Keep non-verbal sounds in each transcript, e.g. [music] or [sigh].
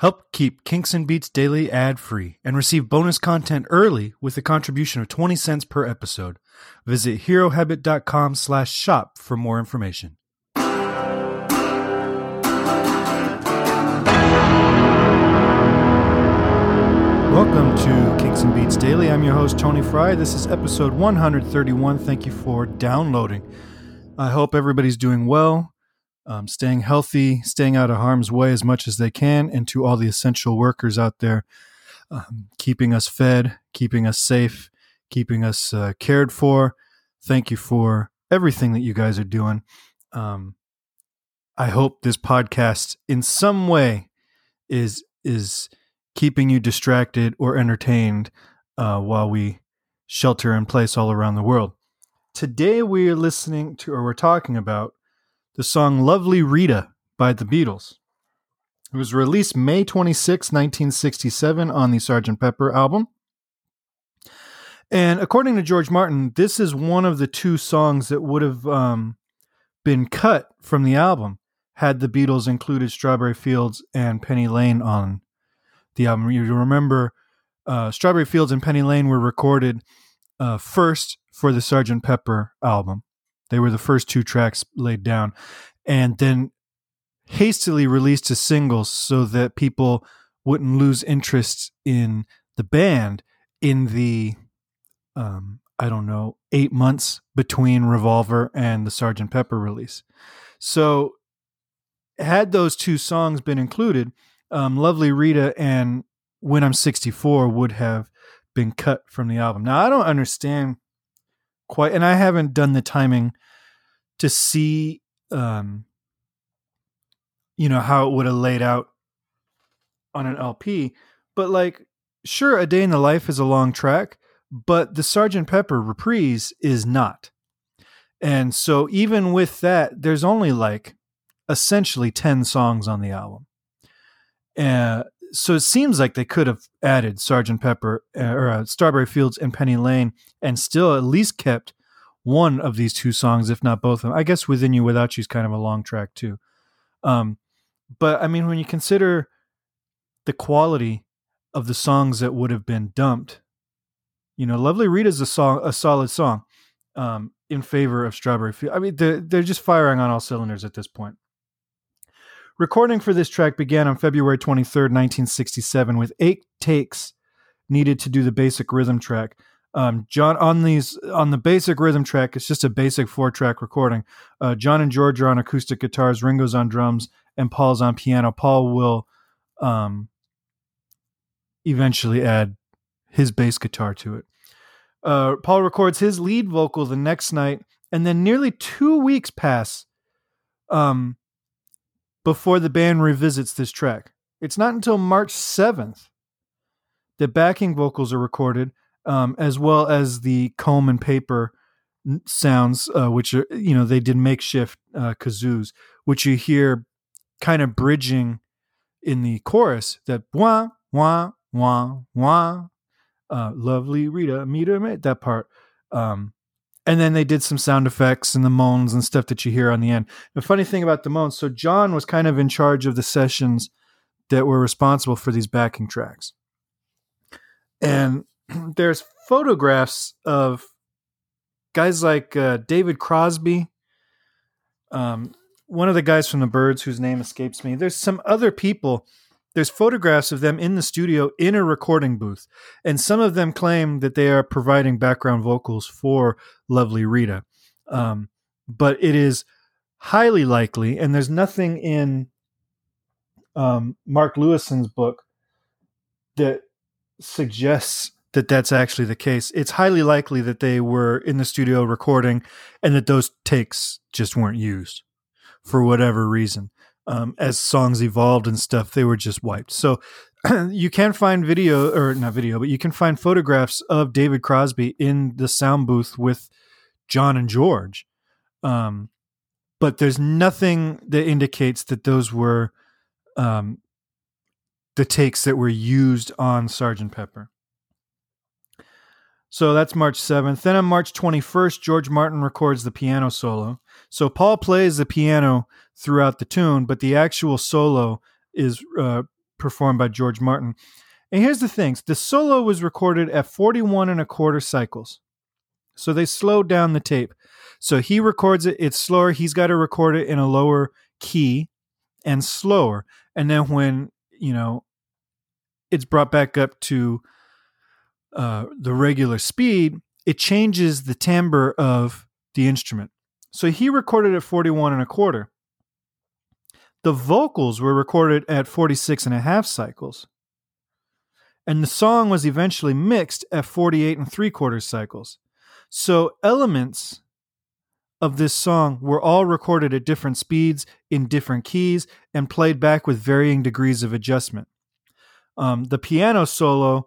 Help keep Kinks and Beats Daily ad free and receive bonus content early with a contribution of 20 cents per episode. Visit herohabit.com slash shop for more information. Welcome to Kinks and Beats Daily. I'm your host, Tony Fry. This is episode 131. Thank you for downloading. I hope everybody's doing well, um, staying healthy, staying out of harm's way as much as they can, and to all the essential workers out there, um, keeping us fed, keeping us safe, keeping us uh, cared for. Thank you for everything that you guys are doing. Um, I hope this podcast, in some way, is is keeping you distracted or entertained uh, while we shelter in place all around the world. Today we are listening to, or we're talking about, the song Lovely Rita by the Beatles. It was released May 26, 1967, on the Sgt. Pepper album. And according to George Martin, this is one of the two songs that would have um, been cut from the album had the Beatles included Strawberry Fields and Penny Lane on the album. You remember uh, Strawberry Fields and Penny Lane were recorded uh, first for the Sgt. Pepper album. They were the first two tracks laid down, and then hastily released as singles so that people wouldn't lose interest in the band in the um, I don't know eight months between Revolver and the Sgt. Pepper release. So, had those two songs been included, um, Lovely Rita and When I'm 64 would have been cut from the album. Now, I don't understand quite, and I haven't done the timing to see, um, you know, how it would have laid out on an LP. But, like, sure, A Day in the Life is a long track, but the Sergeant Pepper reprise is not. And so, even with that, there's only like essentially 10 songs on the album. Uh, so it seems like they could have added Sergeant Pepper uh, or uh, Strawberry Fields and Penny Lane and still at least kept one of these two songs, if not both of them. I guess Within You Without You is kind of a long track too. Um, but I mean, when you consider the quality of the songs that would have been dumped, you know, Lovely Rita is a song, a solid song um, in favor of Strawberry Fields. I mean, they're, they're just firing on all cylinders at this point. Recording for this track began on February 23rd, 1967, with eight takes needed to do the basic rhythm track. Um, John on these on the basic rhythm track, it's just a basic four track recording. Uh, John and George are on acoustic guitars, Ringo's on drums, and Paul's on piano. Paul will um, eventually add his bass guitar to it. Uh, Paul records his lead vocal the next night, and then nearly two weeks pass um, before the band revisits this track. It's not until March 7th that backing vocals are recorded, um, as well as the comb and paper sounds, uh, which are, you know, they did makeshift uh, kazoos, which you hear kind of bridging in the chorus that wah, wah, wah, wah, uh, lovely Rita, meet her, that part. Um, and then they did some sound effects and the moans and stuff that you hear on the end. The funny thing about the moans, so John was kind of in charge of the sessions that were responsible for these backing tracks. And [clears throat] there's photographs of guys like uh, David Crosby, um, one of the guys from the Byrds whose name escapes me. There's some other people there's photographs of them in the studio in a recording booth, and some of them claim that they are providing background vocals for Lovely Rita. Um, but it is highly likely, and there's nothing in um, Mark Lewisohn's book that suggests that that's actually the case. It's highly likely that they were in the studio recording and that those takes just weren't used for whatever reason um, as songs evolved and stuff, they were just wiped. So [clears throat] you can find video or not video, but you can find photographs of David Crosby in the sound booth with John and George. Um, but there's nothing that indicates that those were um, the takes that were used on Sergeant Pepper. So that's March 7th. Then on March 21st, George Martin records the piano solo. So Paul plays the piano throughout the tune, but the actual solo is uh, performed by George Martin. And here's the thing the solo was recorded at 41 and a quarter cycles. So they slowed down the tape. So he records it, it's slower. He's got to record it in a lower key and slower. And then when, you know, it's brought back up to uh, the regular speed, it changes the timbre of the instrument. So he recorded at 41 and a quarter. The vocals were recorded at 46 and a half cycles. And the song was eventually mixed at 48 and three quarters cycles. So elements of this song were all recorded at different speeds in different keys and played back with varying degrees of adjustment. Um, the piano solo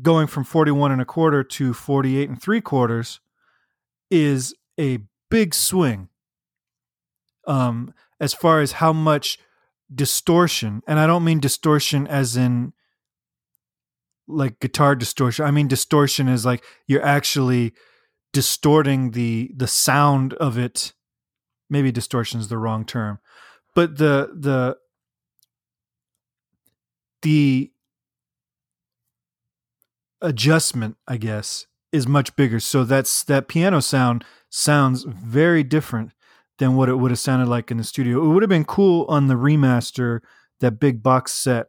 going from 41 and a quarter to 48 and three quarters is a big swing um, as far as how much distortion, and I don't mean distortion as in like guitar distortion. I mean distortion is like you're actually distorting the the sound of it. Maybe distortion is the wrong term, but the the the adjustment, I guess, is much bigger. So that's that piano sound sounds very different than what it would have sounded like in the studio. It would have been cool on the remaster, that big box set,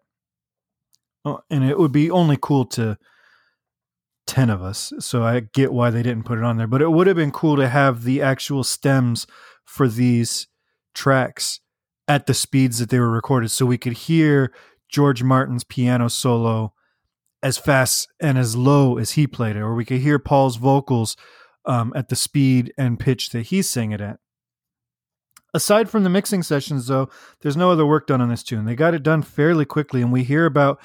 oh, and it would be only cool to 10 of us. So I get why they didn't put it on there, but it would have been cool to have the actual stems for these tracks at the speeds that they were recorded so we could hear George Martin's piano solo as fast and as low as he played it, or we could hear Paul's vocals um, at the speed and pitch that he's singing it at. Aside from the mixing sessions, though, there's no other work done on this tune. They got it done fairly quickly, and we hear about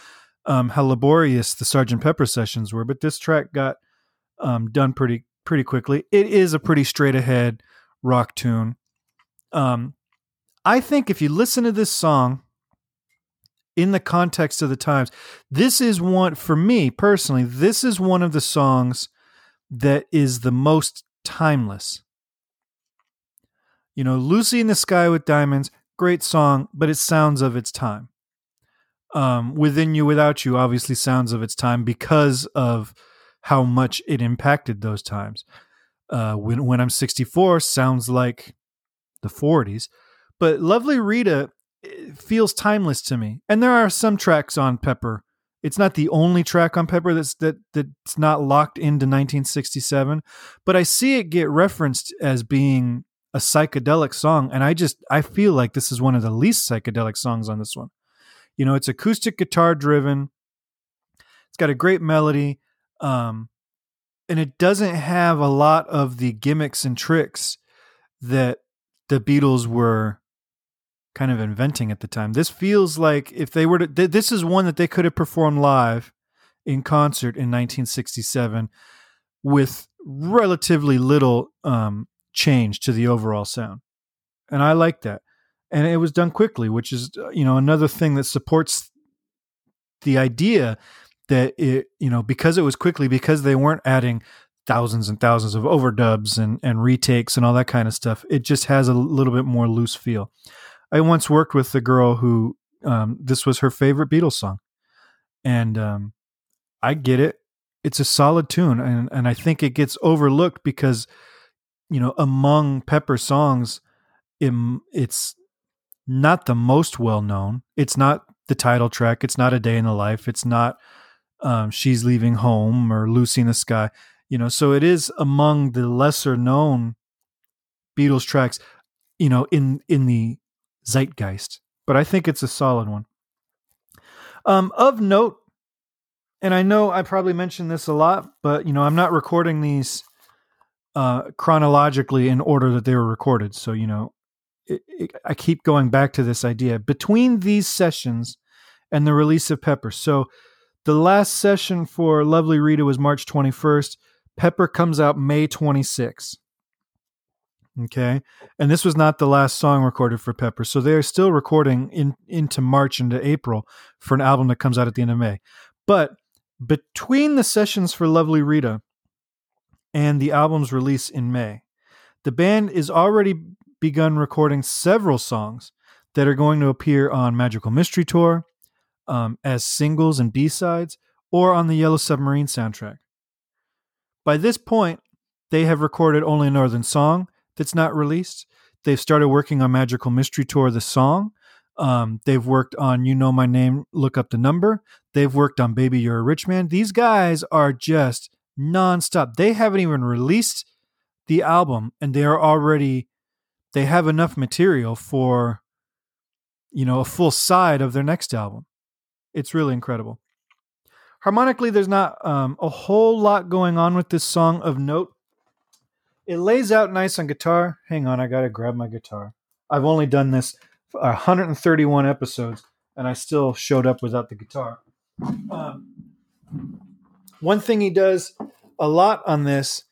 um, how laborious the Sergeant Pepper sessions were, but this track got um, done pretty pretty quickly. It is a pretty straight ahead rock tune. Um, I think if you listen to this song in the context of the times, this is one for me personally. This is one of the songs that is the most timeless. You know, Lucy in the Sky with Diamonds, great song, but it sounds of its time. Um, Within You, Without You, obviously sounds of its time because of how much it impacted those times. Uh, when when I'm 64 sounds like the 40s, but Lovely Rita feels timeless to me. And there are some tracks on Pepper. It's not the only track on Pepper that's that that's not locked into 1967, but I see it get referenced as being a psychedelic song and I just I feel like this is one of the least psychedelic songs on this one. You know, it's acoustic guitar driven. It's got a great melody. Um, and it doesn't have a lot of the gimmicks and tricks that the Beatles were kind of inventing at the time. This feels like if they were to, th- this is one that they could have performed live in concert in 1967 with relatively little um, change to the overall sound. And I like that and it was done quickly, which is uh, you know another thing that supports the idea that it you know because it was quickly because they weren't adding thousands and thousands of overdubs and and retakes and all that kind of stuff. It just has a little bit more loose feel. I once worked with a girl who um, this was her favorite Beatles song, and um, I get it. It's a solid tune, and and I think it gets overlooked because you know among Pepper songs, it, it's not the most well known. It's not the title track. It's not a day in the life. It's not um, she's leaving home or Lucy in the sky. You know, so it is among the lesser known Beatles tracks. You know, in in the zeitgeist, but I think it's a solid one. Um, of note, and I know I probably mentioned this a lot, but you know, I'm not recording these uh, chronologically in order that they were recorded. So you know, it, it, I keep going back to this idea between these sessions and the release of Pepper. So the last session for Lovely Rita was March 21st. Pepper comes out May 26th. Okay. And this was not the last song recorded for Pepper. So they are still recording in into March into April for an album that comes out at the end of May. But between the sessions for Lovely Rita and the album's release in May, the band is already begun recording several songs that are going to appear on Magical Mystery Tour um, as singles and B sides or on the Yellow Submarine soundtrack. By this point, they have recorded only a Northern Song that's not released. They've started working on Magical Mystery Tour, the song. Um, they've worked on You Know My Name, Look Up the Number. They've worked on Baby You're a Rich Man. These guys are just nonstop. They haven't even released the album and they are already they have enough material for you know a full side of their next album. It's really incredible. Harmonically, there's not um, a whole lot going on with this song of note. It lays out nice on guitar. Hang on, I gotta grab my guitar. I've only done this 131 episodes, and I still showed up without the guitar. Um, one thing he does a lot on this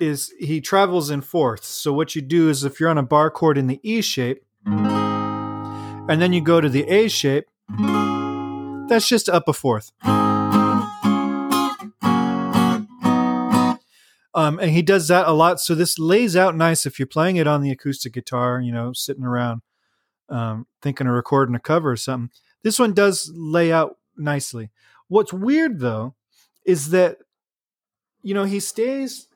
is he travels in fourths. So what you do is if you're on a bar chord in the E shape, and then you go to the A shape, that's just up a fourth. Um, and he does that a lot. So this lays out nice if you're playing it on the acoustic guitar, you know, sitting around um, thinking of recording a cover or something. This one does lay out nicely. What's weird though is that you know he stays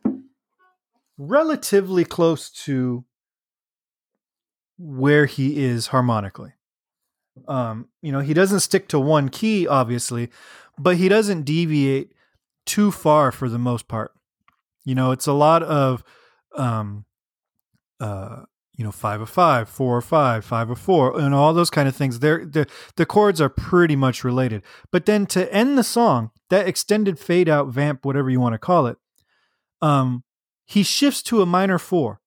relatively close to where he is harmonically. Um, you know, he doesn't stick to one key, obviously, but he doesn't deviate too far for the most part. You know, it's a lot of, um, uh, you know, five of five, four or five, five of four, and all those kind of things. They're, the the chords are pretty much related. But then to end the song, that extended fade out vamp, whatever you want to call it, um, he shifts to a minor four.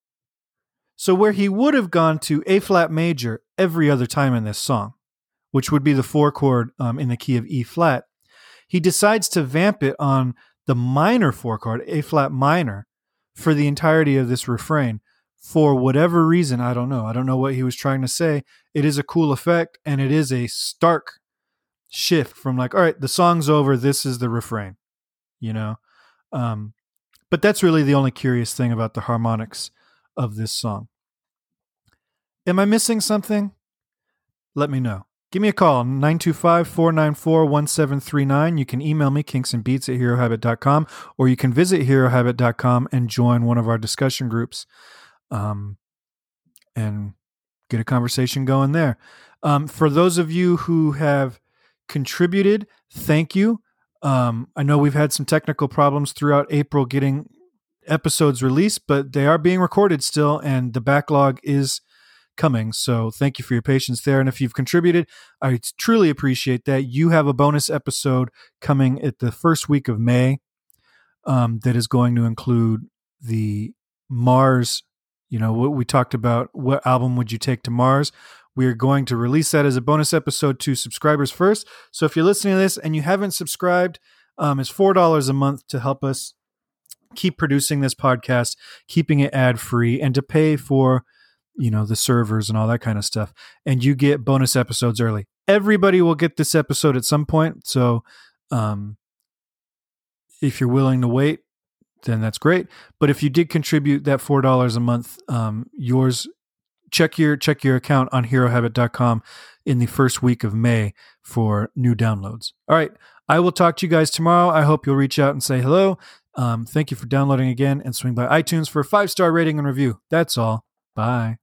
So where he would have gone to A flat major every other time in this song, which would be the four chord um, in the key of E flat, he decides to vamp it on the minor four chord, A flat minor, for the entirety of this refrain. For whatever reason, I don't know. I don't know what he was trying to say. It is a cool effect and it is a stark shift from like, all right, the song's over. This is the refrain, you know? Um, but that's really the only curious thing about the harmonics of this song. Am I missing something? Let me know. Give me a call, 925 494 1739. You can email me, kinksandbeats at herohabit.com, or you can visit herohabit.com and join one of our discussion groups um, and get a conversation going there. Um, for those of you who have contributed, thank you. Um, I know we've had some technical problems throughout April getting episodes released, but they are being recorded still, and the backlog is coming. So thank you for your patience there. And if you've contributed, I truly appreciate that. You have a bonus episode coming at the first week of May um, that is going to include the Mars. You know, what we talked about, what album would you take to Mars? We are going to release that as a bonus episode to subscribers first. So if you're listening to this and you haven't subscribed, um, it's four dollars a month to help us keep producing this podcast, keeping it ad free, and to pay for you know the servers and all that kind of stuff. And you get bonus episodes early. Everybody will get this episode at some point. So um, if you're willing to wait, then that's great. But if you did contribute that four dollars a month, um, yours check your check your account on herohabit.com in the first week of May for new downloads. All right. I will talk to you guys tomorrow. I hope you'll reach out and say hello. Um, thank you for downloading again and swing by iTunes for a five star rating and review. That's all. Bye.